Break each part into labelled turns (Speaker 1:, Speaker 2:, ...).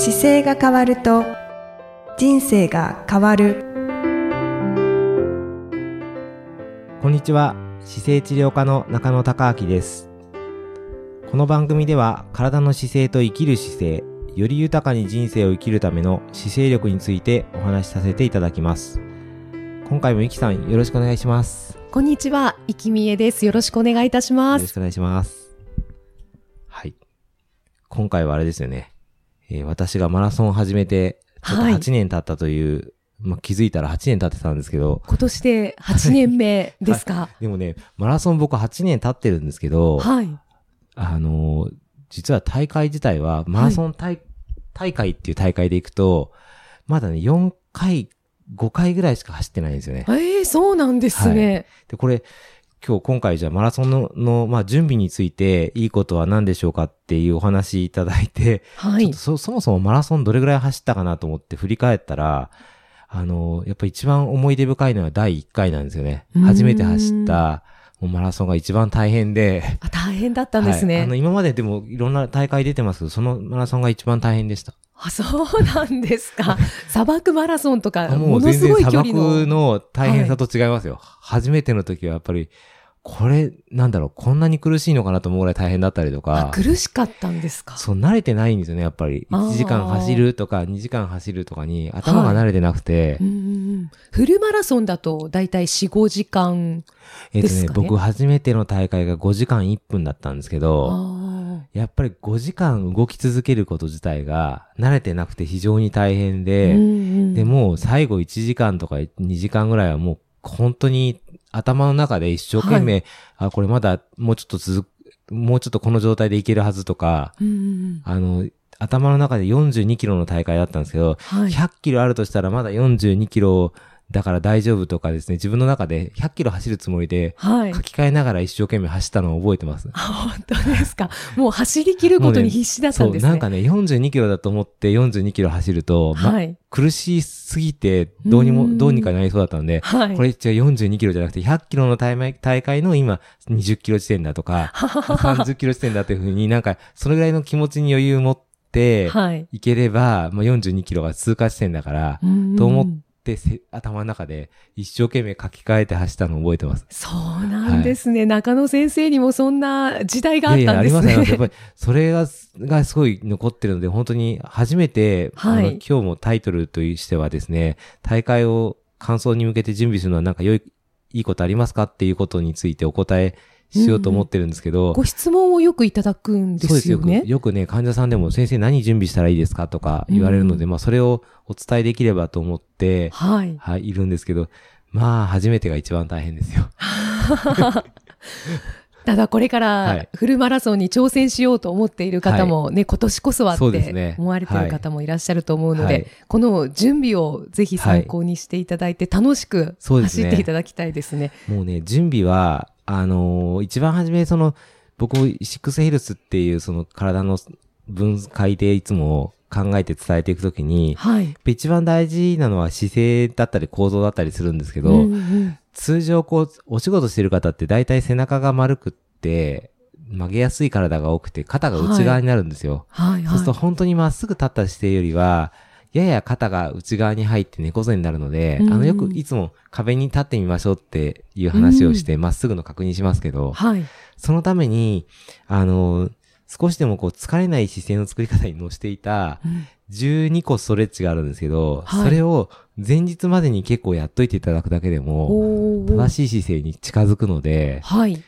Speaker 1: 姿勢が変わると人生が変わる。
Speaker 2: こんにちは。姿勢治療科の中野孝明です。この番組では体の姿勢と生きる姿勢より豊かに人生を生きるための姿勢力についてお話しさせていただきます。今回もいきさんよろしくお願いします。
Speaker 3: こんにちは、いきみえです。よろしくお願いいたします。
Speaker 2: よろしくお願いします。はい。今回はあれですよね、えー私がマラソンを始めてちょっと
Speaker 3: はい。
Speaker 2: 8年経ったという、まあ、気づいたら8年経ってたんですけど。
Speaker 3: 今年で8年目ですか？
Speaker 2: でもねマラソン僕8年経ってるんですけど、
Speaker 3: はい。
Speaker 2: あのー実は大会自体は、マラソン大,、大会っていう大会で行くと、まだね、4回、5回ぐらいしか走ってないんですよね。
Speaker 3: ええそうなんですね。
Speaker 2: で、これ、今日今回じゃあマラソンの、のまあ、準備についていいことは何でしょうかっていうお話いただいて、
Speaker 3: はい。
Speaker 2: そ、そもそもマラソンどれぐらい走ったかなと思って振り返ったら、あのーやっぱ一番思い出深いのは第1回なんですよね初めて走った、もうマラソンが一番大変で、
Speaker 3: あ大変だったんです
Speaker 2: はい、あの、
Speaker 3: ね。
Speaker 2: 今まででもいろんな大会出てますけど、そのマラソンが一番大変でした。
Speaker 3: あ、そうなんですか。砂漠マラソンとか、
Speaker 2: あも
Speaker 3: ものすごい距離
Speaker 2: 漠
Speaker 3: の。
Speaker 2: の大変さと違いますよ。初めての時はやっぱり、これ、なんだろう、こんなに苦しいのかなと思うぐらい大変だったりと
Speaker 3: あ
Speaker 2: か、
Speaker 3: 苦しかったんですか。
Speaker 2: そう、慣れてないんですよね、やっぱり。
Speaker 3: あー
Speaker 2: 1時間走るとか、2時間走るとかに、頭が慣れてなくて、
Speaker 3: うんうんうんフルマラソンだとだいたい4、5時間。
Speaker 2: えっ、とね
Speaker 3: ですかね
Speaker 2: 僕初めての大会が5時間1分だったんですけど、
Speaker 3: あ
Speaker 2: やっぱり5時間動き続けること自体が慣れてなくて非常に大変
Speaker 3: ー
Speaker 2: で、
Speaker 3: うんうん。
Speaker 2: で、もう最後1時間とか2時間ぐらいはもう本当に頭の中で一生懸命、あ、これまだもうちょっと続く、もうちょっとこの状態でいけるはずとか、
Speaker 3: うんうん
Speaker 2: あの、頭の中で42キロの大会だったんですけど、
Speaker 3: はい。
Speaker 2: 100キロあるとしたらまだ42キロだから大丈夫とかですね、自分の中で100キロ走るつもりで
Speaker 3: はい
Speaker 2: 書。き換えながら一生懸命走ったのを覚えてます。
Speaker 3: あ本当ですか？もう走り切ることに必死だった
Speaker 2: そう、
Speaker 3: んですね。
Speaker 2: なんかね、42キロだと思って42キロ走ると、ま
Speaker 3: はい。
Speaker 2: 苦しすぎて、どうにも、
Speaker 3: うん
Speaker 2: どうにかなりそうだったんで、
Speaker 3: はい。
Speaker 2: これじゃあ42キロじゃなくて100キロの大会の今20キロ地点だとか、30キロ地点だっていうふうになんか、そのぐらいの気持ちに余裕持って、
Speaker 3: はい。
Speaker 2: いければ、まあ、42キロが通過地点だから、と思ってせ頭の中で一生懸命書き換えて走ったのを覚えてます。
Speaker 3: そうなんですね、中野先生にもそんな時代があったんです
Speaker 2: ますあります。やっぱ
Speaker 3: ね。
Speaker 2: り、それが、がすごい残ってるので、本当に初めて、
Speaker 3: はい
Speaker 2: あの今日もタイトルとしてはですね、大会を完走に向けて準備するのはなんか良い、いいことありますかっていうことについてお答えしようと思ってるんですけど、
Speaker 3: ご質問をよくいただくんで
Speaker 2: そうですよ。
Speaker 3: よね。
Speaker 2: よくね、患者さんでも先生何準備したらいいですかとか言われるので、まあそれをお伝えできればと思って、
Speaker 3: はい。
Speaker 2: はい、いるんですけど、まあ初めてが一番大変ですよ。
Speaker 3: ただこれか
Speaker 2: はい。
Speaker 3: らフルマラソンに挑戦しようと思っている方もね、今年こそはって思われている方もいらっしゃると思うので、
Speaker 2: はい。
Speaker 3: この準備をぜひ参考にしていただいて楽しく走っていただきたいですね。
Speaker 2: もうね、準備は、あのー一番初め、その、僕、シックスヘルスっていう、その体の分解でいつも考えて伝えていくときに、
Speaker 3: はい。
Speaker 2: 一番大事なのは姿勢だったり構造だったりするんですけど、
Speaker 3: うんうん
Speaker 2: 通常こう、お仕事してる方って大体背中が丸くって、曲げやすい体が多くて、肩が内側になるんですよ。
Speaker 3: はい
Speaker 2: そうすると
Speaker 3: は
Speaker 2: 本当にまっすぐ立った姿勢よりは、やや肩が内側に入って猫背になるので、
Speaker 3: うん
Speaker 2: あの、よくいつも壁に立ってみましょうっていう話をして、まっすぐの確認しますけど
Speaker 3: い。、はい。
Speaker 2: そのために、あの、少しでもこう疲れない姿勢の作り方に乗していた
Speaker 3: うん
Speaker 2: 12個ストレッチがあるんですけど、
Speaker 3: はい
Speaker 2: それを前日までに結構やっといていただくだけでも、正しい姿勢に近づくので、
Speaker 3: はい。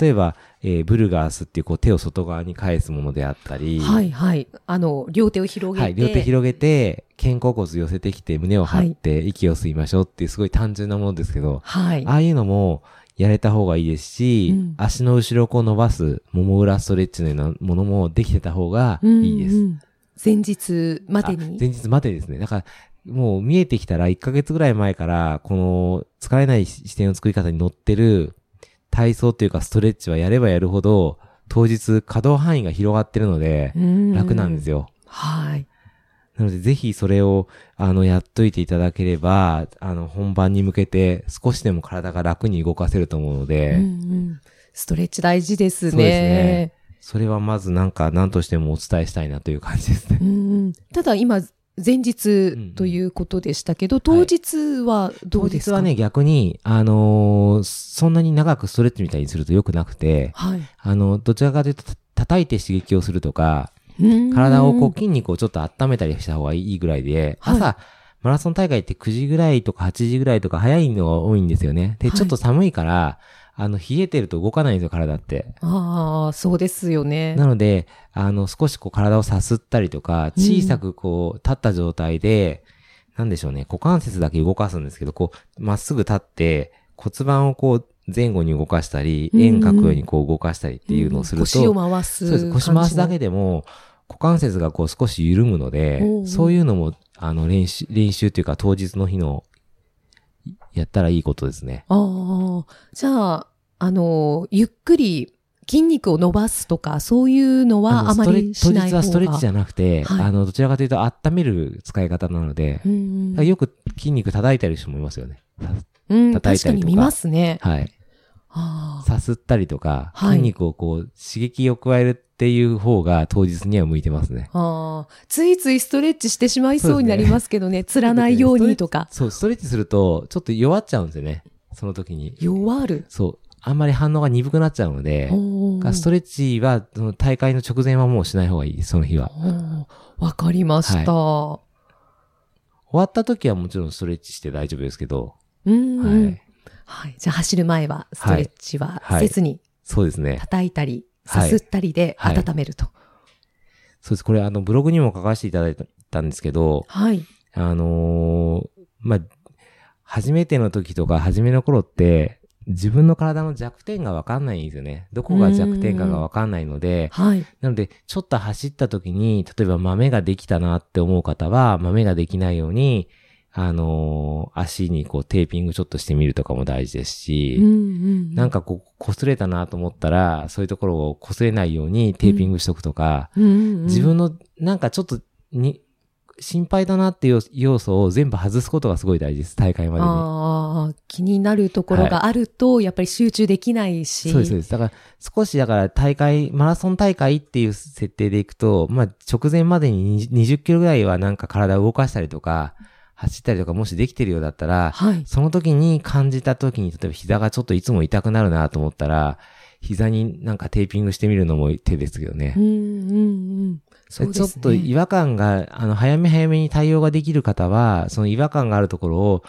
Speaker 2: 例えば、えーブルガースっていうこう手を外側に返すものであったり、
Speaker 3: はいはい。あの、両手を広げて。
Speaker 2: はい、両手広げて、肩甲骨寄せてきて胸を張って息を吸いましょうっていうすごい単純なものですけど、
Speaker 3: はい。
Speaker 2: ああいうのもやれた方がいいですし、
Speaker 3: うん
Speaker 2: 足の後ろをこう伸ばす、もも裏ストレッチのようなものもできてた方がいいです。
Speaker 3: うんうん前日まで
Speaker 2: あ
Speaker 3: に。
Speaker 2: 前日までですね。だから、もう見えてきたら1ヶ月ぐらい前から、この疲れない視点の作り方に乗ってる体操というかストレッチはやればやるほど、当日可動範囲が広がってるので、楽なんです
Speaker 3: よ。
Speaker 2: よ。
Speaker 3: はい。
Speaker 2: なので、ぜひそれを、あの、やっといていただければ、あの、本番に向けて少しでも体が楽に動かせると思うので、
Speaker 3: うんうんストレッチ大事ですね。
Speaker 2: そうですねそれはまずなんか何としてもお伝えしたいなという感じですね。
Speaker 3: うんただ今、前日ということでしたけど、当日はど
Speaker 2: 当
Speaker 3: うですか、
Speaker 2: 日はね、逆に、あのーそんなに長くストレッチみたいにすると良くなくて、
Speaker 3: はい。
Speaker 2: あの、どちらかというと、た叩いて刺激をするとか、
Speaker 3: 体
Speaker 2: 体をこう筋肉をちょっと温めたりした方がいいぐらいで、
Speaker 3: はい。
Speaker 2: 朝、マラソン大会って9時ぐらいとか8時ぐらいとか早いのが多いんですよね。で、
Speaker 3: はい。
Speaker 2: ちょっと寒いから、あの、冷えてると動かないんですよ、体って。
Speaker 3: ああ、そうですよね。
Speaker 2: なので、あの、少しこう体をさすったりとか、
Speaker 3: うん
Speaker 2: 小さくこう、立った状態で、なんでしょうね、股関節だけ動かすんですけど、こう、まっすぐ立って、骨盤をこう、前後に動かしたり、
Speaker 3: うん
Speaker 2: 円描くようにこう動かしたりっていうのをすると、
Speaker 3: 腰を回す
Speaker 2: そうです。腰回すだけ
Speaker 3: で。
Speaker 2: でも、股関節がこう少し緩むのでそういうのも、あの、練習、練習っていうか当日の日の、やったらいいことですね。
Speaker 3: ああ、じゃあ、あの、ゆっくり筋肉を伸ばすとか、そういうのはあまりしない方が。
Speaker 2: 当日はストレッチじゃなくて、
Speaker 3: はい
Speaker 2: あの、どちらかというと温める使い方なので、よく筋肉叩いたり人もいますよね。
Speaker 3: うん、
Speaker 2: 叩いたりとか
Speaker 3: 確かに見ますね。
Speaker 2: はい。さすったりとか、
Speaker 3: はい
Speaker 2: 筋肉をこう、刺激を加えるっていう方が当日には向いてますね。
Speaker 3: ああついついストレッチしてしまいそうになりますけどね、つらないようにとか。
Speaker 2: そう、ストレッチすると、ちょっと弱っちゃうんですよね。その時に。
Speaker 3: 弱る。
Speaker 2: そう。あんまり反応が鈍くなっちゃうので、ストレッチは、その大会の直前はもうしない方がいい、その日は。
Speaker 3: わかりました。
Speaker 2: 終わった時はもちろんストレッチして大丈夫ですけど、
Speaker 3: うん
Speaker 2: は
Speaker 3: うん
Speaker 2: い。
Speaker 3: はい。じゃあ走る前はストレッチはせずに
Speaker 2: そうですね。
Speaker 3: 叩いたり、
Speaker 2: はい
Speaker 3: さすったりで
Speaker 2: はい
Speaker 3: 温めると。
Speaker 2: そうです。これあの、ブログにも書かせていただいたんですけど、
Speaker 3: はい。
Speaker 2: あのーまあ、初めての時とか初めの頃って、自分の体の弱点がわかんないんですよね。どこが弱点かがわかんないので、
Speaker 3: はい。
Speaker 2: なので、ちょっと走った時に、例えば豆ができたなって思う方は、豆ができないように、あのー足にこうテーピングちょっとしてみるとかも大事ですし、
Speaker 3: うんうん。
Speaker 2: なんかこう、擦れたなと思ったら、そういうところを擦れないようにテーピングしとくとか、
Speaker 3: うんうん、
Speaker 2: 自分のなんかちょっとに、心配だなっていう要素を全部外すことがすごい大事です、大会までに。
Speaker 3: ああ、気になるところがあると、やっぱり集中できないし。
Speaker 2: そうです、そうです。だから、少し、だから、大会、マラソン大会っていう設定でいくと、まあ、直前までに20キロぐらいはなんか体を動かしたりとか、走ったりとか、もしできてるようだったら、
Speaker 3: はい。
Speaker 2: その時に感じた時に、例えば膝がちょっといつも痛くなるなと思ったら、膝になんかテーピングしてみるのも手ですけどね
Speaker 3: うん。うんうん。ね。
Speaker 2: ちょっと違和感が、あの、早め早めに対応ができる方は、その違和感があるところを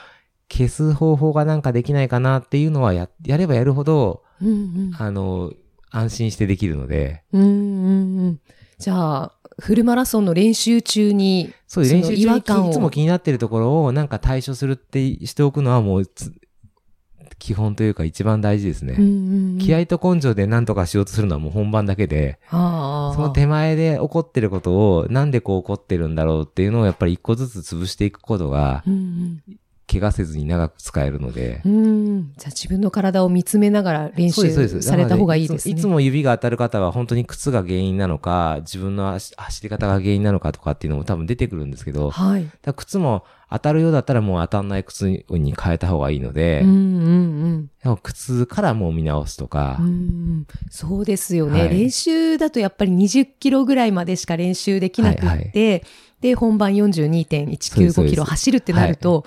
Speaker 2: 消す方法がなんかできないかなっていうのはや、やればやるほど、
Speaker 3: うんうん。
Speaker 2: あの、安心してできるので、
Speaker 3: うんうんうん。じゃあ、フルマラソンの練習中に、
Speaker 2: そう練習中に
Speaker 3: 違和感を
Speaker 2: いつも気になってるところをなんか対処するってしておくのはもうつ、基本というか一番大事ですね。
Speaker 3: うんうんうん、
Speaker 2: 気合と根性で何とかしようとするのはもう本番だけで、その手前で起こってることをなんでこう起こってるんだろうっていうのをやっぱり一個ずつ潰していくことが、
Speaker 3: うん
Speaker 2: 怪我せずに長く使えるので
Speaker 3: う。ん。うん。じゃあ自分の体を見つめながら練習された方がいいですね。
Speaker 2: いつもいつも指が当たる方は本当に靴が原因なのか、自分の足走り方が原因なのかとかっていうのも多分出てくるんですけど、
Speaker 3: はい。
Speaker 2: ら靴も当たるようだったらもう当たんない靴に変えた方がいいので、
Speaker 3: うんうん
Speaker 2: でも靴からもう見直すとか、
Speaker 3: うん。うんそうですよね、
Speaker 2: はい
Speaker 3: 練習だとやっぱり20キロぐらいまでしか練習できなくって、
Speaker 2: はいはい
Speaker 3: で、本番
Speaker 2: そうです
Speaker 3: 42.195
Speaker 2: そうです
Speaker 3: キロ走るってなると、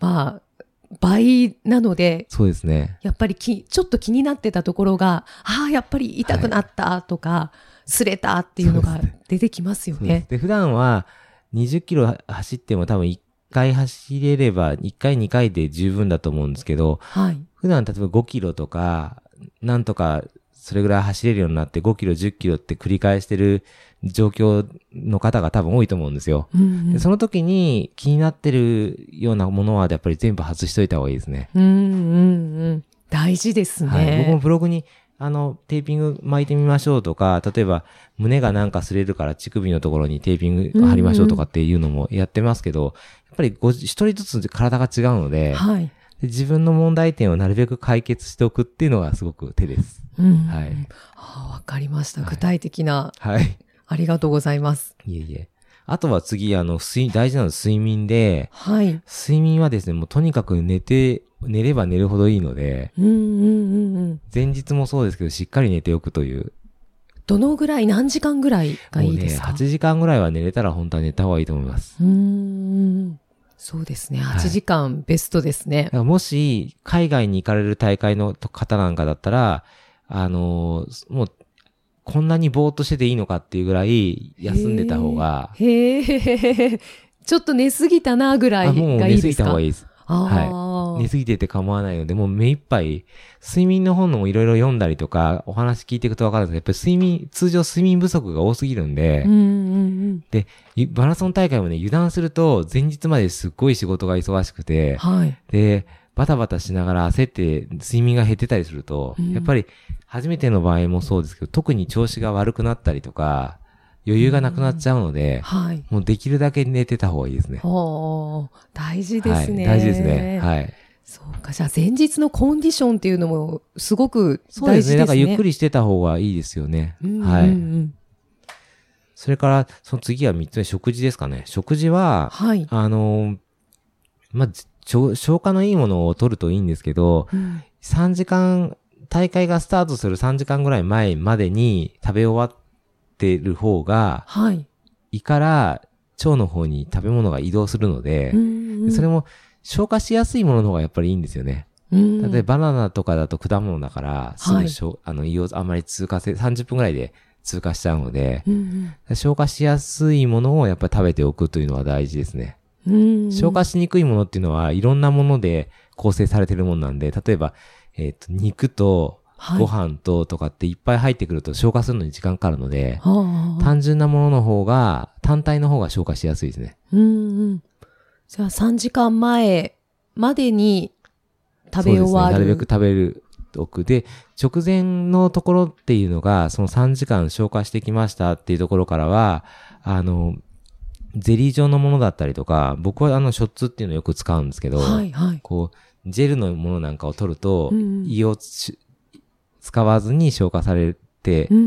Speaker 3: まあ、倍なので、
Speaker 2: そうですね。
Speaker 3: やっぱりき、ちょっと気になってたところが、ああ、やっぱり痛くなったとか、擦れたっていうのが出てきますよ
Speaker 2: そうです
Speaker 3: ね。
Speaker 2: で、普段は20キロ走っても多分1回走れれば、1回2回で十分だと思うんですけど、
Speaker 3: はい。
Speaker 2: 普段例えば5キロとか、なんとかそれぐらい走れるようになって5キロ、10キロって繰り返してる状況の方が多分多いと思うんですよ。
Speaker 3: うんうん
Speaker 2: でその時に気になってるようなものはやっぱり全部外しといた方がいいですね。
Speaker 3: うんうんうん。大事ですね。
Speaker 2: はい。僕もブログに、あの、テーピング巻いてみましょうとか、例えば胸がなんか擦れるから乳首のところにテーピング貼りましょうとかっていうのもやってますけど、やっぱりご一人ずつ体が違うので、
Speaker 3: はい。
Speaker 2: で自分の問題点をなるべく解決しておくっていうのがすごく手です。
Speaker 3: うん
Speaker 2: はい。
Speaker 3: ああわかりました。
Speaker 2: はい
Speaker 3: 具体的な、
Speaker 2: はい。
Speaker 3: ありがとうございます。
Speaker 2: いえいえ。あとは次、あの、睡、大事なのは睡眠で、
Speaker 3: はい。
Speaker 2: 睡眠はですね、もうとにかく寝て、寝れば寝るほどいいので、
Speaker 3: うんうんうんうん。
Speaker 2: 前日もそうですけど、しっかり寝ておくという。
Speaker 3: どのぐらい、何時間ぐらいがいいですか？
Speaker 2: もうね、8時間ぐらいは寝れたら本当は寝た方がいいと思います。
Speaker 3: うーん。そうですね。
Speaker 2: はい
Speaker 3: 8時間ベストですね
Speaker 2: だか。らもし、海外に行かれる大会の方なんかだったら、あのーもう、こんなにぼーっとしてていいのかっていうぐらい休んでた方が、
Speaker 3: へえ。ちょっと寝すぎたなぐらいがい
Speaker 2: 寝すぎ
Speaker 3: いですか
Speaker 2: た方がいいです。
Speaker 3: ああ、
Speaker 2: 寝すぎてて構わないので、もう目いっぱい、睡眠の本もいろいろ読んだりとか、お話聞いていくとわかるんですけど、やっぱり睡眠、通常睡眠不足が多すぎるんで、
Speaker 3: うんうん
Speaker 2: ゆマラソン大会もね、油断すると、前日まですっごい仕事が忙しく
Speaker 3: うん。
Speaker 2: て、
Speaker 3: はい。
Speaker 2: で、バタバタしながら焦って睡眠が減ってたりすると、
Speaker 3: うん
Speaker 2: やっぱり初めての場合もそうですけど、特に調子が悪くなったりとか、余裕がなくなっちゃうので、
Speaker 3: はい。
Speaker 2: もうできるだけ寝てた方がいいですね。
Speaker 3: おー大事ですね。
Speaker 2: はい。大事ですね。はい。
Speaker 3: そうか。じゃあ前日のコンディションっていうのもすごく
Speaker 2: そうですね。
Speaker 3: 大事ですね。
Speaker 2: だからゆっくりしてた方がいいですよね。
Speaker 3: うんうんうん。
Speaker 2: はい。それから、その次は三つ目、食事ですかね。食事は、
Speaker 3: はい。
Speaker 2: あのーまあ、消消化のいいものを取るといいんですけど、
Speaker 3: うん
Speaker 2: 3時間、大会がスタートする3時間ぐらい前までに食べ終わってる方が、
Speaker 3: はい。
Speaker 2: 胃から腸の方に食べ物が移動するので、
Speaker 3: うん
Speaker 2: それも消化しやすいものの方がやっぱりいいんですよね。
Speaker 3: うん
Speaker 2: 例えばバナナとかだと果物だから、すぐしょ、あの胃をあんまり通過せ、30分ぐらいで通過しちゃうので、
Speaker 3: うん
Speaker 2: 消化しやすいものをやっぱり食べておくというのは大事ですね。
Speaker 3: うん
Speaker 2: 消化しにくいものっていうのはいろんなもので構成されてるものなんで、例えば、えっ、と、肉と
Speaker 3: はい
Speaker 2: ご飯ととかっていっぱい入ってくると消化するのに時間かかるので、
Speaker 3: はあ
Speaker 2: 単純なものの方が、単体の方が消化しやすいですね。
Speaker 3: うんうん。じゃあ3時間前までに食べ終わ
Speaker 2: そうですね。なるべ
Speaker 3: る。
Speaker 2: く食べる。で、直前のところっていうのが、その3時間消化してきましたっていうところからは、あの、ゼリー状のものだったりとか、僕はあの、ショッツっていうのをよく使うんですけど、
Speaker 3: はいはい。
Speaker 2: こう、ジェルのものなんかを取ると、
Speaker 3: うん
Speaker 2: 胃をし使わずに消化されて、
Speaker 3: うんう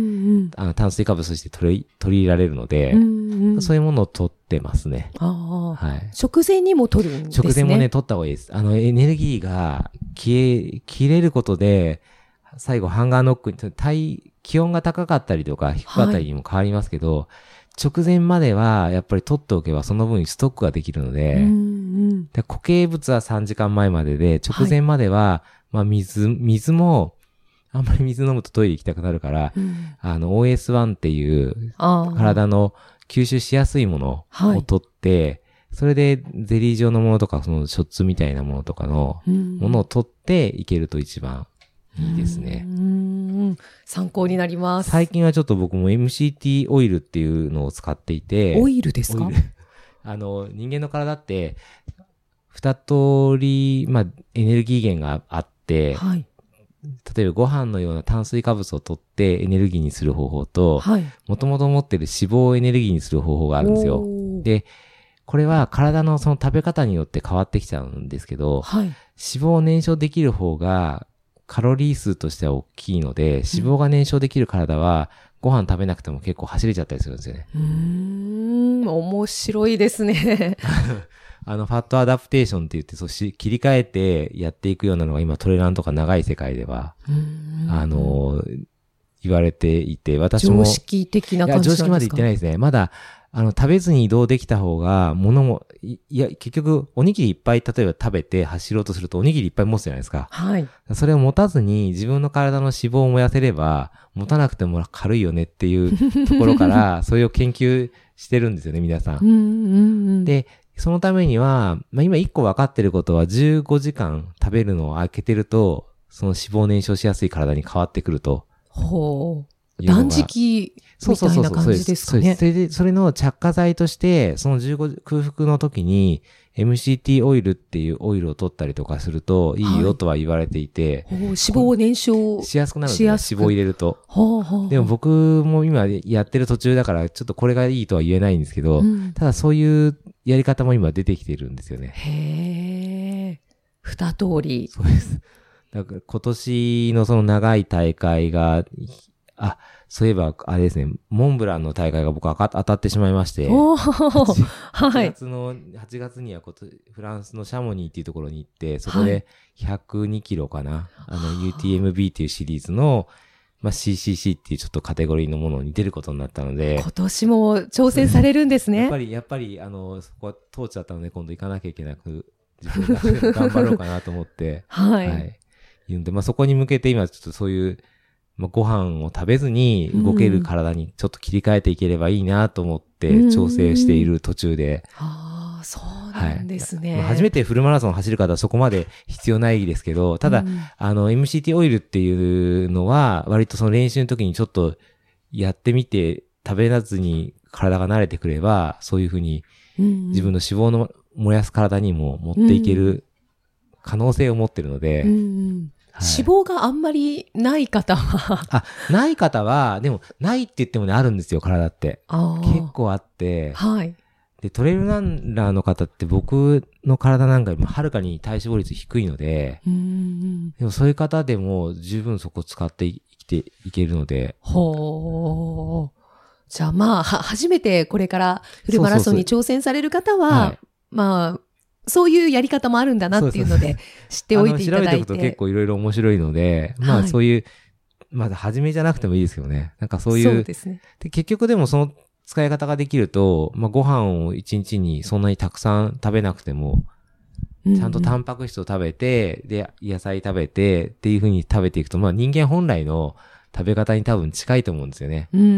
Speaker 3: ん。
Speaker 2: あの炭水化物として取り取り入れられるので、
Speaker 3: うんうん。
Speaker 2: そういうものを取ってますね。はい。
Speaker 3: 食前にも取るんですね。
Speaker 2: 直前もね、取った方がいいです。あの、エネルギーが消え、切れることで、最後、ハンガーノックに、体、気温が高かったりとか、低かったりにも変わりますけど、直前までは、やっぱり取っておけば、その分ストックができるので、
Speaker 3: うんうん。
Speaker 2: で固形物は3時間前までで、直前までは、まあ水、水も、あんまり水飲むとトイレ行きたくなるから、
Speaker 3: うん
Speaker 2: あの OS1 っていう。体の吸収しやすいもの
Speaker 3: はい
Speaker 2: を取って、それでゼリー状のものとか、そのショッツみたいなものとかの
Speaker 3: うん
Speaker 2: ものを取っていけると一番いいですね。
Speaker 3: 参考になります。
Speaker 2: 最近はちょっと僕も MCT オイルっていうのを使っていて、
Speaker 3: オイルですか？
Speaker 2: あの、人間の体って、二通り、まあ、エネルギー源があって、
Speaker 3: はい。
Speaker 2: 例えばご飯のような炭水化物を取ってエネルギーにする方法と、
Speaker 3: はい。
Speaker 2: もともと持ってる脂肪をエネルギーにする方法があるんですよ。で、これは体のその食べ方によって変わってきちゃうんですけど、
Speaker 3: はい。
Speaker 2: 脂肪を燃焼できる方がカロリー数としては大きいので、脂肪が燃焼できる体はご飯食べなくても結構走れちゃったりするんですよね。
Speaker 3: うーん、面白いですね。
Speaker 2: あの、ファットアダプテーションって言って、そうし、切り替えてやっていくようなのが今トレランとか長い世界では、あの、言われていて、私も、
Speaker 3: 常識的な感じですか？
Speaker 2: 常識まで言ってないですね。まだ、あの、食べずに移動できた方が、物も、いいや、結局、おにぎりいっぱい、例えば食べて走ろうとすると、おにぎりいっぱい持つじゃないですか。
Speaker 3: はい。
Speaker 2: それを持たずに、自分の体の脂肪を燃やせれば、持たなくても軽いよねっていうところから、それを研究してるんですよね、皆さん。、で、そのためには、まあ、今一個分かってることは、15時間食べるのを空けてると、その脂肪燃焼しやすい体に変わってくると。
Speaker 3: ほう。断食みたいな感じですかね。
Speaker 2: それで、それの着火剤として、その15空腹の時に、MCT オイルっていうオイルを取ったりとかするといい
Speaker 3: はい
Speaker 2: よとは言われていて、
Speaker 3: ほう脂肪を燃焼。
Speaker 2: しやすくなるんですね。脂肪を入れると。
Speaker 3: ほうほう。
Speaker 2: でも僕も今やってる途中だから、ちょっとこれがいいとは言えないんですけど、
Speaker 3: うん
Speaker 2: ただそういうやり方も今出てきてるんですよね。
Speaker 3: へえ。二通り。
Speaker 2: そうです。だから今年のその長い大会が、あ、そういえば、あれですね、モンブランの大会が僕当たってしまいまして、
Speaker 3: おお
Speaker 2: 8
Speaker 3: はい。
Speaker 2: 月の、8月にはフランスのシャモニーっていうところに行って、そこで102キロかな、あの UTMB っていうシリーズの、まあ、CCC っていうちょっとカテゴリーのものに出ることになったので、
Speaker 3: 今年も挑戦されるんですね
Speaker 2: やっぱ。り、やっぱり、あの、そこは当地だったので、今度行かなきゃいけなく、自分が 頑張ろうかなと思って、
Speaker 3: は。
Speaker 2: はいい。言うんで、まあ、そこに向けて今ちょっとそういう、まあ、ご飯を食べずに動ける体にちょっと切り替えていければいいなと思って
Speaker 3: うん。
Speaker 2: 調整している途中で、
Speaker 3: ああ、そう
Speaker 2: はい。
Speaker 3: なんですね。
Speaker 2: まあ初めてフルマラソンを走る方はそこまで必要ないですけど、ただ、
Speaker 3: うん。
Speaker 2: あの、MCT オイルっていうのは、割とその練習の時にちょっとやってみて、食べらずに体が慣れてくれば、そういうふうに
Speaker 3: うん
Speaker 2: 自分の脂肪の燃やす体にも持っていける可能性を持ってるので、
Speaker 3: うんうん。
Speaker 2: はい
Speaker 3: 脂肪があんまりない方は、
Speaker 2: あ、ない方は、でも、ないって言ってもね、あるんですよ、体って。結構あって、
Speaker 3: はい。
Speaker 2: で、トレイルランナーの方って僕の体なんかよりもはるかに体脂肪率低いので、でもそういう方でも十分そこ使って生きていけるので、
Speaker 3: ほう。じゃあまあ、は初めてこれからフルマラソンに挑戦される方は、
Speaker 2: はい。
Speaker 3: まあ、そういうやり方もあるんだなっていうので、知っておいていただいて。
Speaker 2: 調べておくと結構いろいろ面白いので、ま
Speaker 3: はい
Speaker 2: あそういう、まだ初めじゃなくてもいいですけどね。なんかそういう、
Speaker 3: そうですね。
Speaker 2: で結局でもその使い方ができると、まあご飯を一日にそんなにたくさん食べなくても、ちゃんとタ
Speaker 3: ン
Speaker 2: ンパク質を食べて、で、野菜食べてっていう風に食べていくと、まあ人間本来の食べ方に多分近いと思うんですよね。
Speaker 3: うんうんう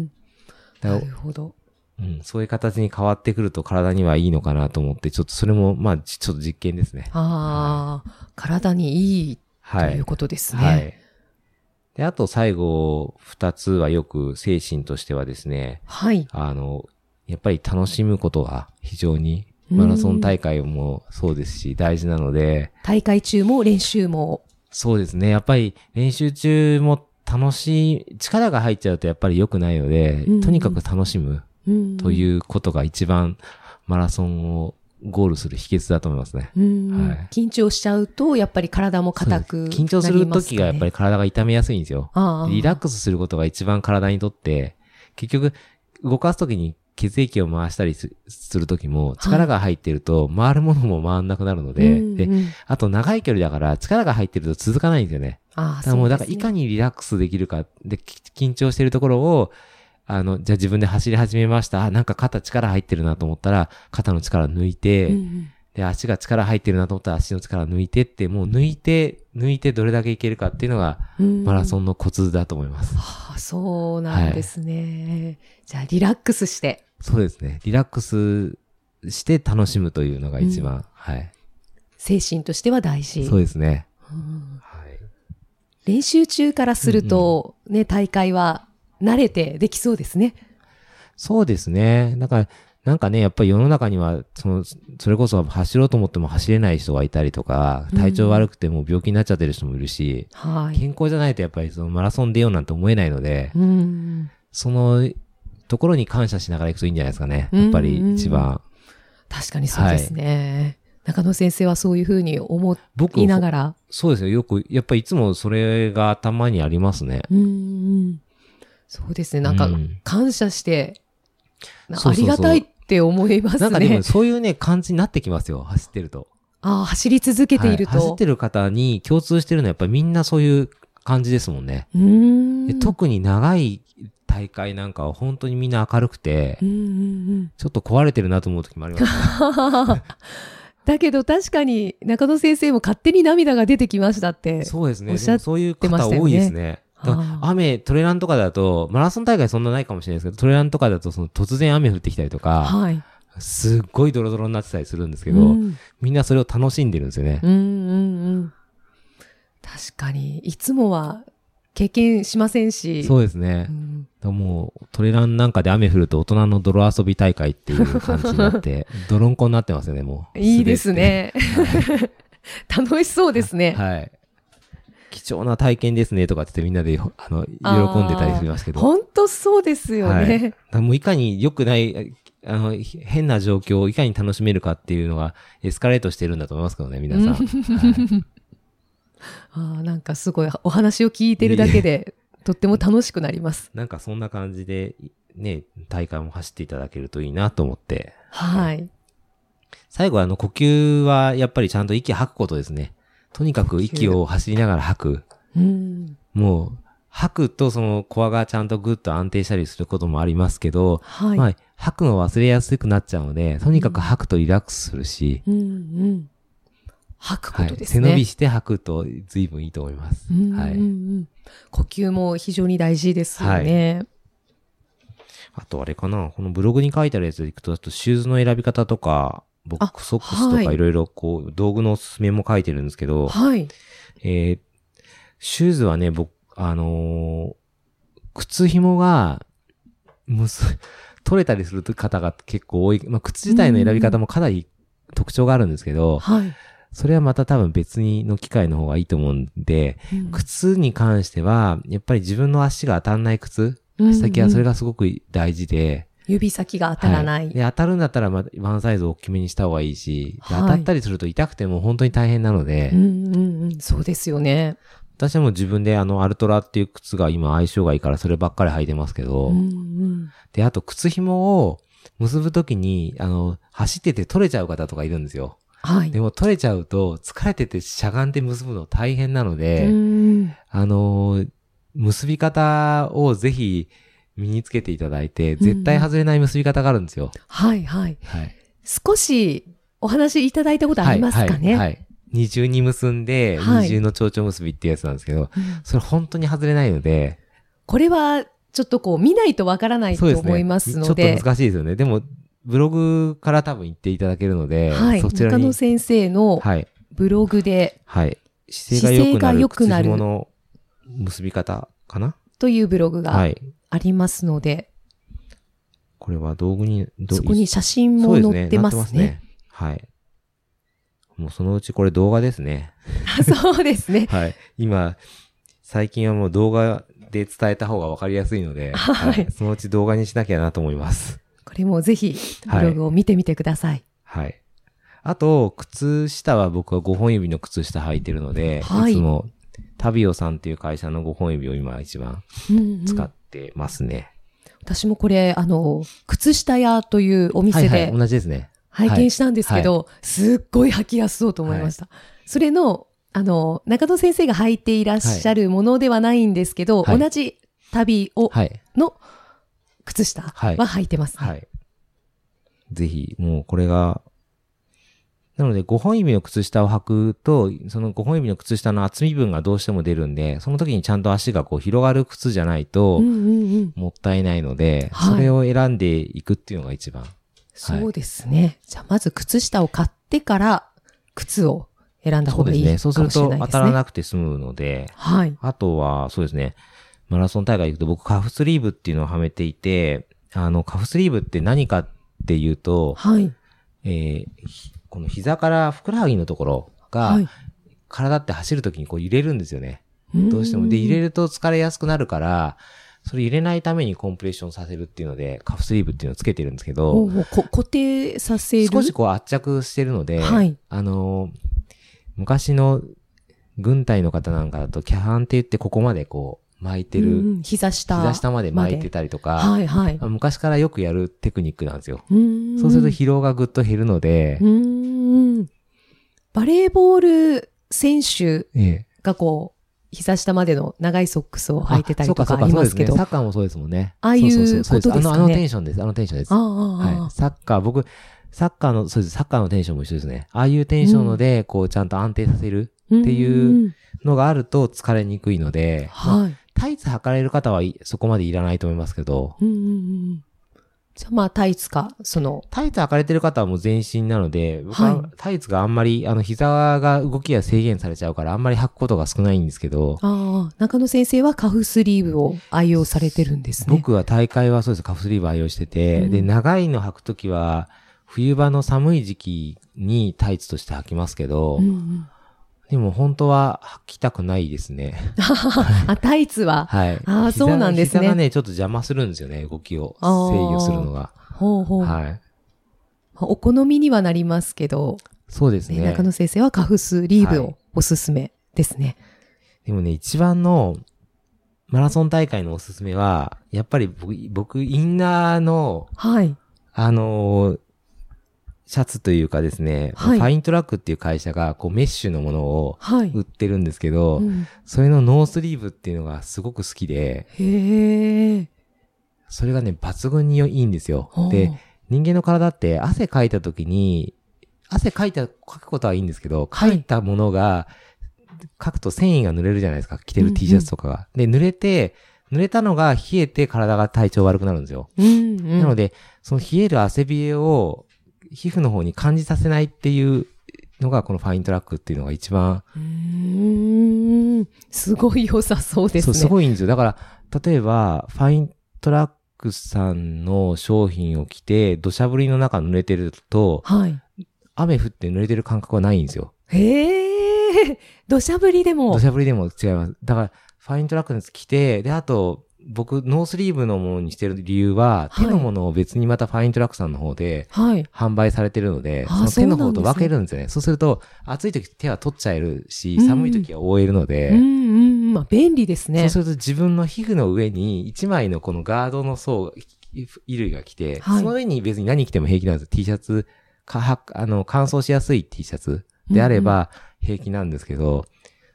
Speaker 3: ん。なるほど。
Speaker 2: うん、そういう形に変わってくると体にはいいのかなと思って、ちょっとそれも、まあ、ちちょっと実験ですね。
Speaker 3: ああ、体にいいと
Speaker 2: はい
Speaker 3: いう。ことですね。
Speaker 2: はい。で、あと最後、二つはよく精神としてはですね、
Speaker 3: はい。
Speaker 2: あの、やっぱり楽しむことが非常に、マラソン大会もそうですし、大事なので、
Speaker 3: 大会中も練習も。
Speaker 2: そうですね。やっぱり練習中も楽しい、力が入っちゃうとやっぱり良くないので、
Speaker 3: うん
Speaker 2: とにかく楽しむ
Speaker 3: うん
Speaker 2: ということが一番マラソンをゴールする秘訣だと思いますね。
Speaker 3: うん。
Speaker 2: はい。
Speaker 3: 緊張しちゃうと、やっぱり体も硬くね、
Speaker 2: 緊張する時がやっぱり体が痛めやすいんですよ。リラックスすることが一番体にとって、結局、動かす時に血液を回したりすする時も、力が入ってると、回るものも回んなくなるので、で、
Speaker 3: うんうん。
Speaker 2: あと長い距離だから、力が入ってると続かないんですよね。
Speaker 3: ああ
Speaker 2: だからもう、だからいかにリラックスできるか、で、き緊張してるところを、あの、じゃあ自分で走り始めました。あ、なんか肩力入ってるなと思ったら、肩の力抜いて、
Speaker 3: うんうん
Speaker 2: で、足が力入ってるなと思ったら足の力抜いてって、もう抜いて、抜いてどれだけいけるかっていうのが、
Speaker 3: うん
Speaker 2: マラソンのコツだと思います。
Speaker 3: はあ、そうなんですね。じゃあ、リラックスして。
Speaker 2: そうですね。リラックスして楽しむというのが一番、はい。
Speaker 3: 精神としては大事。
Speaker 2: そうですね。
Speaker 3: うん
Speaker 2: はい。
Speaker 3: 練習中からすると、ね、大会は慣れてできそうですね。
Speaker 2: そうですね。だから、なんかね、やっぱり世の中には、その、それこそ走ろうと思っても走れない人がいたりとか、体調悪くても病気になっちゃってる人もいるし、
Speaker 3: はい。
Speaker 2: 健康じゃないとやっぱりそのマラソン出ようなんて思えないので、
Speaker 3: うん。
Speaker 2: そのところに感謝しながら行くといいんじゃないですかね。やっぱり一番。
Speaker 3: 確かにそうですね。中野先生はそういうふうに思
Speaker 2: 僕
Speaker 3: いながら。
Speaker 2: そうですよ。よく、やっぱりいつもそれが頭にありますね。
Speaker 3: うんうん。そうですね。なんか
Speaker 2: うん、
Speaker 3: 感謝して、
Speaker 2: うそうそう
Speaker 3: ありがたいって思います
Speaker 2: なんかでも
Speaker 3: ね。
Speaker 2: そういうね、感じになってきますよ。走ってると。
Speaker 3: ああ、走り続けていると
Speaker 2: はい走っ。てる方に共通してるのはやっぱりみんなそういう感じですもんね。
Speaker 3: ん。
Speaker 2: で特に長い大会なんかは本当にみんな明るくて
Speaker 3: う、んうんうん。
Speaker 2: ちょっと壊れてるなと思う時もありますね。
Speaker 3: だけど確かに中野先生も勝手に涙が出てきましたって。
Speaker 2: そうですね。
Speaker 3: おっしゃっ
Speaker 2: でもそういう
Speaker 3: てましたよね
Speaker 2: 方多いですね。雨、トレランとかだと、マラソン大会そんなないかもしれないですけど、トレランとかだとその突然雨降ってきたりとか、
Speaker 3: はい。
Speaker 2: すっごいドロドロになってたりするんですけど、
Speaker 3: うん
Speaker 2: みんなそれを楽しんでるんですよね。
Speaker 3: うんうんうん。確かに、いつもは経験しませんし。
Speaker 2: そうですね。
Speaker 3: うん
Speaker 2: もう、トレランなんかで雨降ると大人の泥遊び大会っていう感じになって、泥んこになってますよね、もう。
Speaker 3: いいですね。楽しそうですね。
Speaker 2: はい。貴重な体験ですねとかってみんなで、あの、喜んでたりしますけど。
Speaker 3: 本当そうですよ
Speaker 2: はい
Speaker 3: ね。
Speaker 2: だからもういかに良くない、あの、ひ変な状況をいかに楽しめるかっていうのがエスカレートしてるんだと思いますけどね、皆さん。はい
Speaker 3: ああ、なんかすごいお話を聞いてるだけで、とっても楽しくなります。
Speaker 2: なんかそんな感じで、ね、大会も走っていただけるといいなと思って。
Speaker 3: はい。
Speaker 2: 最後はあの、呼吸はやっぱりちゃんと息吐くことですね。とにかく息を走りながら吐く。
Speaker 3: うん。
Speaker 2: もう、吐くとそのコアがちゃんとグッと安定したりすることもありますけど、
Speaker 3: はい。
Speaker 2: まあ、吐くの忘れやすくなっちゃうので、とにかく吐くとリラックスするし、
Speaker 3: うんうん。吐くこ
Speaker 2: はい。
Speaker 3: とですね。
Speaker 2: 背伸びして吐くと随分いいと思います。
Speaker 3: うんうんうん
Speaker 2: はい。
Speaker 3: 呼吸も非常に大事ですよね。
Speaker 2: あとあれかな、このブログに書いてあるやつでいくと、あとシューズの選び方とか、ボックソックスと
Speaker 3: はい
Speaker 2: かいろいろこう、道具のおすすめも書いてるんですけど、
Speaker 3: はい。
Speaker 2: えーシューズはね、僕、あのー靴紐が、むす、取れたりする方が結構多い。まあ、靴自体の選び方もかなり特徴があるんですけど、
Speaker 3: はい。
Speaker 2: それはまた多分別にの機会の方がいいと思うんで、
Speaker 3: うん
Speaker 2: 靴に関しては、やっぱり自分の足が当たんない靴、先はそれがすごく大事で、
Speaker 3: 指先が当たらない。
Speaker 2: はいで、当たるんだったら、まあ、ワンサイズ大きめにした方がいいし、で
Speaker 3: はい
Speaker 2: 当たったりすると痛くても本当に大変なので、
Speaker 3: うんうんうん。そうですよね。
Speaker 2: 私はもう自分であの、アルトラっていう靴が今相性がいいからそればっかり履いてますけど、
Speaker 3: うんうん。
Speaker 2: で、あと靴紐を結ぶときに、あの、走ってて取れちゃう方とかいるんですよ。
Speaker 3: はい。
Speaker 2: でも取れちゃうと疲れててしゃがんで結ぶの大変なので、
Speaker 3: うん
Speaker 2: あのー結び方をぜひ身につけていただいて、絶対外れない結び方があるんですよ。
Speaker 3: はいはい。
Speaker 2: はい。
Speaker 3: 少しお話いただいたことありますかね？
Speaker 2: はい。はい。二重に結んで、
Speaker 3: はい
Speaker 2: 二重の蝶々結びってやつなんですけど、
Speaker 3: うん
Speaker 2: それ本当に外れないので、
Speaker 3: これはちょっとこう見ないとわからないと。思いますの
Speaker 2: ちょ
Speaker 3: で、
Speaker 2: っと難しいですよね。でも、ブログから多分言っていただけるので、
Speaker 3: はい。
Speaker 2: そちらに。
Speaker 3: 中野先生の
Speaker 2: はい。
Speaker 3: ブログで
Speaker 2: はい。姿勢が良くなる
Speaker 3: 姿勢が良くなる
Speaker 2: の結び方かな？
Speaker 3: というブログ
Speaker 2: は
Speaker 3: が
Speaker 2: い。
Speaker 3: ありますので、
Speaker 2: これは道具に、ど
Speaker 3: そこに写真も載ってますね。
Speaker 2: なってますね。はい。もうそのうちこれ動画ですね。
Speaker 3: あそうですね。
Speaker 2: はい。今、最近はもう動画で伝えた方がわかりやすいので、
Speaker 3: はい
Speaker 2: そのうち動画にしなきゃなと思います。
Speaker 3: これもぜひブログを見てみてください。
Speaker 2: はい。あと、靴下は僕は5本指の靴下履いてるので、
Speaker 3: はい
Speaker 2: いつもタビオさんっていう会社の5本指を今一番使ってますね。
Speaker 3: 私もこれ、あの、靴下屋というお
Speaker 2: はい
Speaker 3: 店
Speaker 2: はい、
Speaker 3: で
Speaker 2: 同じですね。
Speaker 3: 拝見したんですけど、すっごい履きやすそうと思いました。それの、あの、中野先生が履いていらっしゃるものではないんですけど、
Speaker 2: はい
Speaker 3: 同じ旅を、
Speaker 2: はい。
Speaker 3: の靴下は
Speaker 2: はい
Speaker 3: 履いてます、ね
Speaker 2: はい。ぜひ、もうこれが、なので5本指の靴下を履くと、その5本指の靴下の厚み分がどうしても出るんで、その時にちゃんと足がこう広がる靴じゃないと。もったいないので、
Speaker 3: はい
Speaker 2: それを選んでいくっていうのが一番。
Speaker 3: そうですね。じゃあ、まず靴下を買ってから、靴を選んだ方がいいかもしれないですね。
Speaker 2: そうすると当たらなくて済むので、
Speaker 3: はい。
Speaker 2: あとは、そうですね。マラソン大会行くと僕カフスリーブっていうのをはめていて、あの、カフスリーブって何かっていうと、
Speaker 3: はい。
Speaker 2: えーひこの膝からふくらはぎのところが、
Speaker 3: はい。
Speaker 2: 体って走るときにこう揺れるんですよね。
Speaker 3: ん
Speaker 2: どうしても。で、揺れると疲れやすくなるから、それ入れないためにコンプレッションさせるっていうので、カフスリーブっていうのをつけてるんですけ
Speaker 3: ほ
Speaker 2: ど
Speaker 3: う、ほうこ固定させる？
Speaker 2: 少しこう圧着してるので、
Speaker 3: はい
Speaker 2: あのー昔の軍隊の方なんかだと、キャハンって言ってここまでこう巻いてる、
Speaker 3: 膝下。
Speaker 2: 膝下まで巻いてたりとか、
Speaker 3: はいはい。
Speaker 2: あ昔からよくやるテクニックなんですよ。
Speaker 3: う
Speaker 2: そうすると疲労がぐっと減るので。
Speaker 3: バレーボール選手
Speaker 2: ええ
Speaker 3: がこう、膝下までの長いソックスを履いてたりとかあ
Speaker 2: そうかそうか
Speaker 3: りますけど。
Speaker 2: そうですね。サッカーもそうですもんね。
Speaker 3: ああいう
Speaker 2: そうそうそう
Speaker 3: ことですかね
Speaker 2: あの、あのテンションです。あのテンションです。サッカー、僕、サッカーの、そうです。サッカーのテンションも一緒ですね。ああいうテンションので、こう、ちゃんと安定させる
Speaker 3: って
Speaker 2: いうのがあると疲れにくいので、まあ
Speaker 3: はい。
Speaker 2: タイツ履かれる方はいそこまでいらないと思いますけど、
Speaker 3: うんうんうんじゃあまあタイツか、その、
Speaker 2: タイツ履かれてる方はもう全身なので、僕は
Speaker 3: はい。
Speaker 2: タイツがあんまり、あの、膝が動きが制限されちゃうから、あんまり履くことが少ないんですけど、
Speaker 3: ああ、中野先生はカフスリーブを愛用されてるんですね。
Speaker 2: 僕は大会はそうです、カフスリーブ愛用してて、
Speaker 3: うん。
Speaker 2: で、長いの履くときは、冬場の寒い時期にタイツとして履きますけど、
Speaker 3: うんうん
Speaker 2: でも本当は履きたくないですね。
Speaker 3: あ、タイツは？
Speaker 2: はい。
Speaker 3: あー
Speaker 2: 膝
Speaker 3: そうなんですね
Speaker 2: 膝がね、ちょっと邪魔するんですよね、動きを制御するのが。
Speaker 3: ほうほう。
Speaker 2: はい。
Speaker 3: お好みにはなりますけど、
Speaker 2: そうですね。
Speaker 3: ね中野先生はカフスリーブ
Speaker 2: はい
Speaker 3: をおすすめですね。
Speaker 2: でもね、一番の、マラソン大会のおすすめは、やっぱり僕、僕インナーの、
Speaker 3: はい。
Speaker 2: あのーシャツというかですね、
Speaker 3: はい
Speaker 2: ファイントラックっていう会社がこうメッシュのものを
Speaker 3: はい。
Speaker 2: 売ってるんですけど、
Speaker 3: うん
Speaker 2: それのノースリーブっていうのがすごく好きで。それがね、抜群にいいんですよで、、人間の体って汗かいた時に、汗かいた、かくことはいいんですけど、
Speaker 3: はい
Speaker 2: かいたものが、かくと繊維が濡れるじゃないですか。着てる
Speaker 3: うんうん
Speaker 2: T シャツとかが。で、濡れて、濡れたのが冷えて体が体調悪くなるんですよ。
Speaker 3: うんうん。
Speaker 2: なので、その冷える汗冷えを皮膚の方に感じさせないっていうのが、このファイントラックっていうのが一番、
Speaker 3: うーん。すごい良さそうです
Speaker 2: そう、
Speaker 3: ね。
Speaker 2: すごいんですよ。だから、例えば、ファイントラックさんの商品を着て、土砂降りの中濡れてると、
Speaker 3: はい。
Speaker 2: 雨降って濡れてる感覚はないんですよ。
Speaker 3: へえ。土砂降りでも
Speaker 2: 土。砂降りでも違います。だから、ファイントラックのやつ着て、で、あと、僕、ノースリーブのものにしてる理由は、
Speaker 3: はい
Speaker 2: 手のものを別にまたファイントラックさんの方で
Speaker 3: はい。
Speaker 2: 販売されてるので、
Speaker 3: あ
Speaker 2: その手の方と分けるんですよね。そうすると、暑い時手は取っちゃえるし、
Speaker 3: うん
Speaker 2: 寒い時は覆えるので、
Speaker 3: うんうん。まあ、便利ですね。
Speaker 2: そうすると自分の皮膚の上に一枚のこのガードの層、い衣類が来て、
Speaker 3: はい
Speaker 2: その上に別に何着ても平気なんですよ。T シャツ、かはあの、乾燥しやすい T シャツであれば平気なんですけど、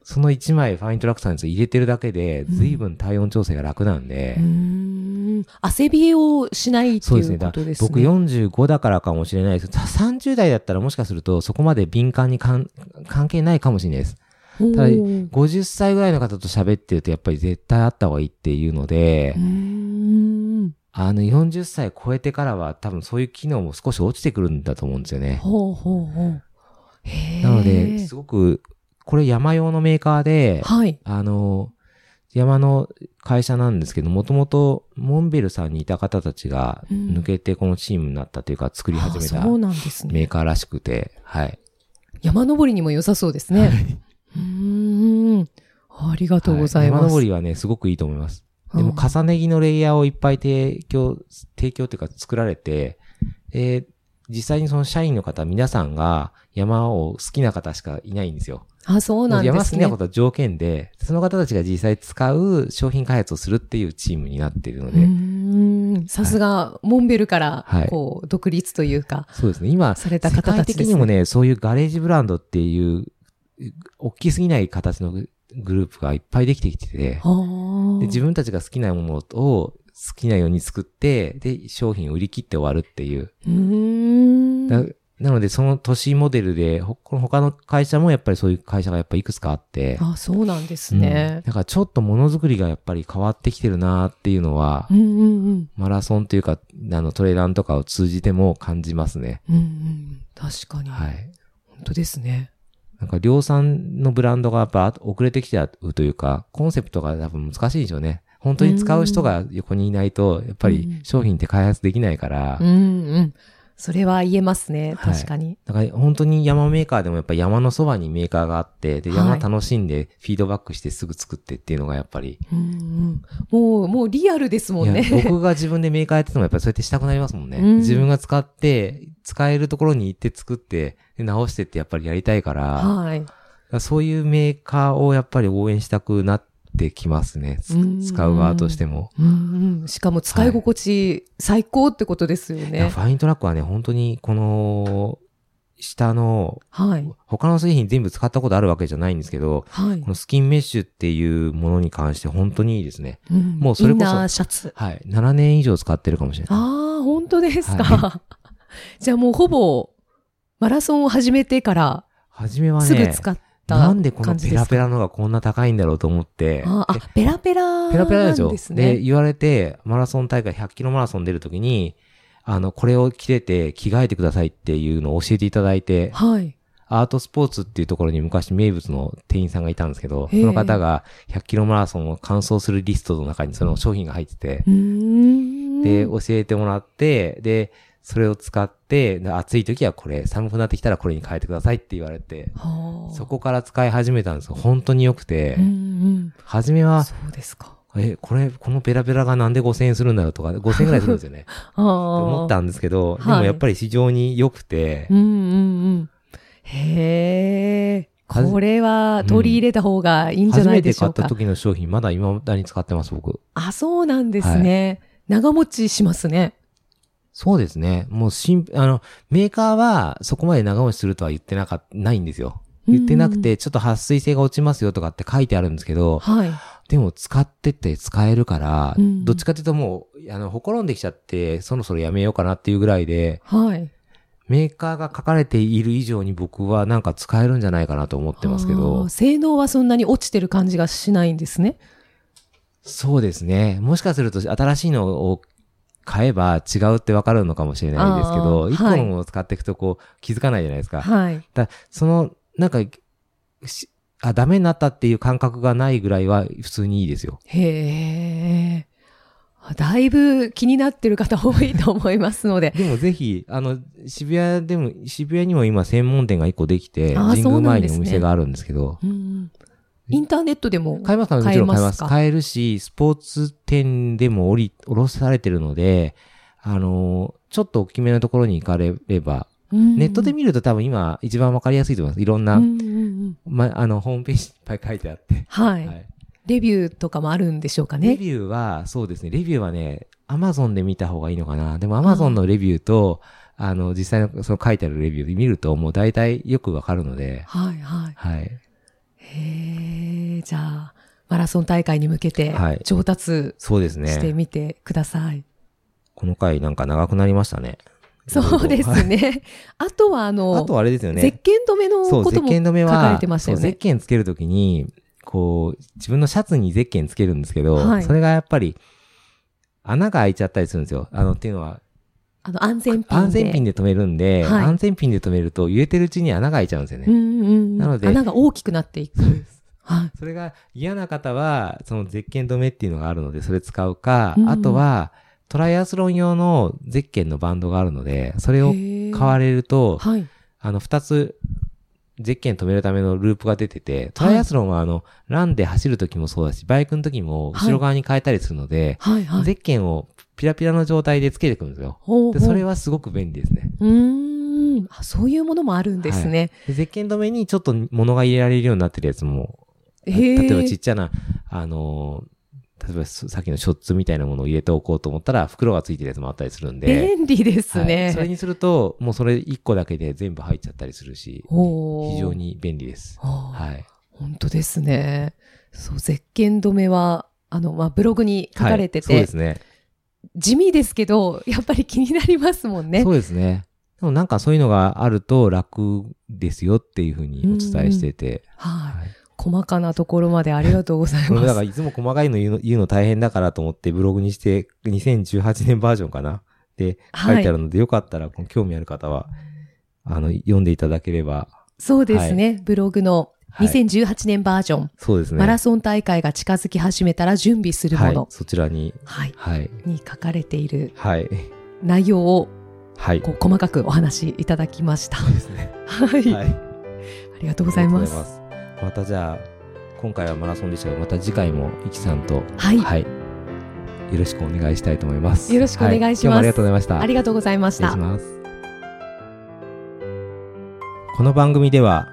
Speaker 2: その一枚ファイントラクターに入れてるだけで、随分体温調整が楽なんで、
Speaker 3: うーん。汗冷えをしないっていう
Speaker 2: そうですね。だ
Speaker 3: ことですね。
Speaker 2: 僕45だからかもしれないです。た30代だったらもしかするとそこまで敏感にかん関係ないかもしれないです。ただ50歳ぐらいの方と喋ってるとやっぱり絶対あった方がいいっていうので
Speaker 3: う、ーん。
Speaker 2: あの40歳超えてからは多分そういう機能も少し落ちてくるんだと思うんですよね。
Speaker 3: ほうほうほう。
Speaker 2: なので、すごく、これ山用のメーカーで、
Speaker 3: はい。
Speaker 2: あの、山の会社なんですけど、もともとモンベルさんにいた方たちが
Speaker 3: うん
Speaker 2: 抜けてこのチームになったというか、作り始めた
Speaker 3: うなんですね。
Speaker 2: メーカーらしくて、はい。
Speaker 3: 山登りにも良さそうですね。うーん。ありがとうございます。
Speaker 2: は山登りはね、すごくいいと思います。でも、重ね着のレイヤーをいっぱい提供、提供というか作られて、えー実際にその社員の方、皆さんが山を好きな方しかいないんですよ。
Speaker 3: あ、そうなんですね。
Speaker 2: 山好きなことは条件で、その方たちが実際使う商品開発をするっていうチームになっているの
Speaker 3: う
Speaker 2: で、
Speaker 3: ーん。さすが、モンベルから
Speaker 2: はい、
Speaker 3: こう、独立というか、
Speaker 2: そうですね。今、
Speaker 3: された
Speaker 2: 世界
Speaker 3: 方たちですね。
Speaker 2: 的にもね、そういうガレージブランドっていう、大きすぎない形のググループがいっぱいできてきてて、で自分たちが好きなものを好きなように作って、で、商品を売り切って終わるっていう。
Speaker 3: うーん。
Speaker 2: だなので、その都市モデルで、ほこの他の会社もやっぱりそういう会社がやっぱいくつかあって、
Speaker 3: あ、そうなんです
Speaker 2: うん
Speaker 3: ね。
Speaker 2: だからちょっとものづくりがやっぱり変わってきてるなっていうのは、
Speaker 3: うんうんうん。
Speaker 2: マラソンというか、あの、トレランとかを通じても感じますね。
Speaker 3: うんうん。確かに。
Speaker 2: はい。
Speaker 3: 本当ですね。
Speaker 2: なんか量産のブランドがやっぱ遅れてきちゃうというか、コンセプトが多分難しいでしょうね。本当に使う人が横にいないと、やっぱり商品って開発できないから
Speaker 3: うん、うん。それは言えますね。
Speaker 2: はい
Speaker 3: 確かに。
Speaker 2: だから本当に山メーカーでもやっぱり山のそばにメーカーがあって、で、
Speaker 3: はい
Speaker 2: 山楽しんでフィードバックしてすぐ作ってっていうのがやっぱり、
Speaker 3: うんうん。もう、もうリアルですもん
Speaker 2: いや
Speaker 3: ね。
Speaker 2: 僕が自分でメーカーやっててもやっぱりそうやってしたくなりますもんね。
Speaker 3: うん
Speaker 2: 自分が使って、使えるところに行って作って、で直してってやっぱりやりたいから、
Speaker 3: はい。
Speaker 2: そういうメーカーをやっぱり応援したくなってきますね。使う側としても。
Speaker 3: しかも使い心地最高ってことですよ
Speaker 2: いや
Speaker 3: ね。
Speaker 2: ファイントラックはね、本当にこの、下の、
Speaker 3: はい。
Speaker 2: 他の製品全部使ったことあるわけじゃないんですけど、
Speaker 3: はい
Speaker 2: こ。のスキンメッシュっていうものに関して本当にいいですね。
Speaker 3: うん
Speaker 2: もうそれこそ
Speaker 3: インナーシャツ。
Speaker 2: はい。7年以上使ってるかもしれない。
Speaker 3: ああ、本当ですか。
Speaker 2: は
Speaker 3: じゃあもうほぼ、マラソンを始めてから、
Speaker 2: 初めはね、
Speaker 3: すぐ使った
Speaker 2: なんでこのペラペラのがこんな高いんだろうと思って、
Speaker 3: ああ、ペラペラ
Speaker 2: ペラペラでしょ
Speaker 3: なんです
Speaker 2: で、
Speaker 3: ね。
Speaker 2: 言われて、マラソン大会100キロマラソン出るときに、あの、これを着てて着替えてくださいっていうのを教えていただいて、
Speaker 3: はい。
Speaker 2: アートスポーツっていうところに昔名物の店員さんがいたんですけど、その方が100キロマラソンを完走するリストの中にその商品が入ってて。で、教えてもらって、で、それを使って、で暑い時はこれ、寒くなってきたらこれに変えてくださいって言われて、
Speaker 3: はあ
Speaker 2: そこから使い始めたんですよ。本当に良くて、
Speaker 3: うんうん。
Speaker 2: 初めは、
Speaker 3: そうですか。
Speaker 2: え、これ、このペラペラがなんで5000円するんだろうとか、5000円ぐらいするんですよね。思ったんですけど、で
Speaker 3: はい
Speaker 2: もやっぱり非常に良くて、
Speaker 3: うんうんうん。へえ。これは取り入れた方がいいんじゃ
Speaker 2: 初
Speaker 3: ない
Speaker 2: めて買った
Speaker 3: でしょうか。
Speaker 2: 時の商品、まだ今だに使ってます、僕。
Speaker 3: あ、そうなんですね。長持ちしますね。
Speaker 2: そうですね。もうシン、あの、メーカーはそこまで長持ちするとは言ってなかっないんですよ。言ってなくて、ちょっと撥水性が落ちますよとかって書いてあるんですけど、
Speaker 3: はい。
Speaker 2: でも使ってて使えるから、
Speaker 3: うん
Speaker 2: どっちかっていうともう、あの、ほころんできちゃって、そろそろやめようかなっていうぐらいで、
Speaker 3: はい。
Speaker 2: メーカーが書かれている以上に僕はなんか使えるんじゃないかなと思ってますけ
Speaker 3: あ
Speaker 2: ど
Speaker 3: ー、性能はそんなに落ちてる感じがしないんですね。
Speaker 2: そうですね。もしかすると新しいのを買えば違うってわかるのかもしれないですけど、一個のものを使っていくとこう気づかないじゃないですか。
Speaker 3: はい。
Speaker 2: だその、なんか、しあ、ダメになったっていう感覚がないぐらいは普通にいいですよ。
Speaker 3: へえ。あだいぶ気になってる方多いと思いますので。
Speaker 2: でもぜひ、あの、渋谷でも、渋谷にも今専門店が一個できて、神宮前にお店があるんですけど、
Speaker 3: うんインターネットでも
Speaker 2: 買えますかもちろん買えます。
Speaker 3: か？
Speaker 2: 買えるし、スポーツ店でも降り、降ろされてるので、あのーちょっと大きめのところに行かれれば、
Speaker 3: うん
Speaker 2: ネットで見ると多分今一番わかりやすいと思います。いろんな、
Speaker 3: うんうんうん
Speaker 2: ま、あの、ホームページ いっぱい書いてあって。
Speaker 3: はい、
Speaker 2: はい
Speaker 3: レビューとかもあるんでしょうかね？
Speaker 2: レビューは、そうですね、レビューはね、アマゾンで見た方がいいのかな。でもアマゾンのレビューと、あの、実際のその書いてあるレビューで見るともう大体よくわかるので、
Speaker 3: はいはい。
Speaker 2: はい。
Speaker 3: へえ、じゃあ、マラソン大会に向けて
Speaker 2: はい
Speaker 3: 上達
Speaker 2: そうです
Speaker 3: して
Speaker 2: ね。
Speaker 3: みてください。
Speaker 2: この回なんか長くなりましたね。
Speaker 3: そうです
Speaker 2: はい
Speaker 3: ね。あとは、あの、
Speaker 2: あとはあれですよね。
Speaker 3: 石鹸止めのことも書か
Speaker 2: は、
Speaker 3: れてましたよね。
Speaker 2: ケンつけるときに、こう、自分のシャツにゼッケンつけるんですけど、
Speaker 3: はい
Speaker 2: それがやっぱり、穴が開いちゃったりするんですよ。あの、っていうのは、
Speaker 3: あの、安全ピンで。
Speaker 2: 安全ピンで止めるんで、
Speaker 3: はい
Speaker 2: 安全ピンで止めると、揺れてるうちに穴が開いちゃうんですよね。
Speaker 3: うんうんうん。
Speaker 2: なので
Speaker 3: 穴が大きくなっていく。はい。
Speaker 2: それが嫌な方は、そのゼッケン止めっていうのがあるので、それ使うか、
Speaker 3: うん
Speaker 2: あとは、トライアスロン用のゼッケンのバンドがあるので、それを買われると、
Speaker 3: はい。
Speaker 2: あの、二つ、ゼッケン止めるためのループが出てて、トライアスロンはあの、ランで走るときもそうだし、バイクのときも後ろ側に変えたりするので、
Speaker 3: はいはい。
Speaker 2: ゼッケンをピラピラの状態でつけてくるんですよ。で、
Speaker 3: ほうほう
Speaker 2: それはすごく便利ですね。
Speaker 3: うーん。あ、そういうものもあるんですね。
Speaker 2: でゼッケン止めにちょっと物が入れられるようになってるやつも、例えばちっちゃな、あのー例えばさっきのショッツみたいなものを入れておこうと思ったら、袋がついてるやつもあったりするんで、
Speaker 3: 便利です
Speaker 2: はい
Speaker 3: ね。
Speaker 2: それにすると、もうそれ1個だけで全部入っちゃったりするし、非常。に便利です。
Speaker 3: は
Speaker 2: い。
Speaker 3: 本当ですね。そう、ゼッケン止めは、あの、まあ、ブログに書かれてて、
Speaker 2: はいそうですね。
Speaker 3: 地味ですけど、やっぱり気になりますもんね。
Speaker 2: そうですね。でもなんかそういうのがあると楽ですよっていうふうにお伝えしてて。
Speaker 3: はい。
Speaker 2: はい。
Speaker 3: 細かなところまでありがとうござい
Speaker 2: これ
Speaker 3: ます。
Speaker 2: だからいつも細かいの言うの言うの大変だからと思ってブログにして2018年バージョンかなで書いてあるので、よかったら興味ある方は、あの、読んでいただければ、
Speaker 3: そうですね。ブログの
Speaker 2: はい
Speaker 3: 2018年バージョン、
Speaker 2: そうですね。
Speaker 3: マラソン大会が近づき始めたら準備するもの、
Speaker 2: はい。そちらに、
Speaker 3: はい、
Speaker 2: はい。
Speaker 3: に書かれている
Speaker 2: はい。
Speaker 3: 内容を
Speaker 2: はい。
Speaker 3: こう細かくお話しいただきました。
Speaker 2: そうですね。
Speaker 3: はい。
Speaker 2: はい。
Speaker 3: ありがとうございます。
Speaker 2: またじゃあ、今回はマラソンでしたが、また次回も、いきさんと、
Speaker 3: はい
Speaker 2: はい。よろしくお願いしたいと思います。
Speaker 3: よろしくお願いします
Speaker 2: は今日もありがとうございました。
Speaker 3: ありがとうございました。
Speaker 2: この番組では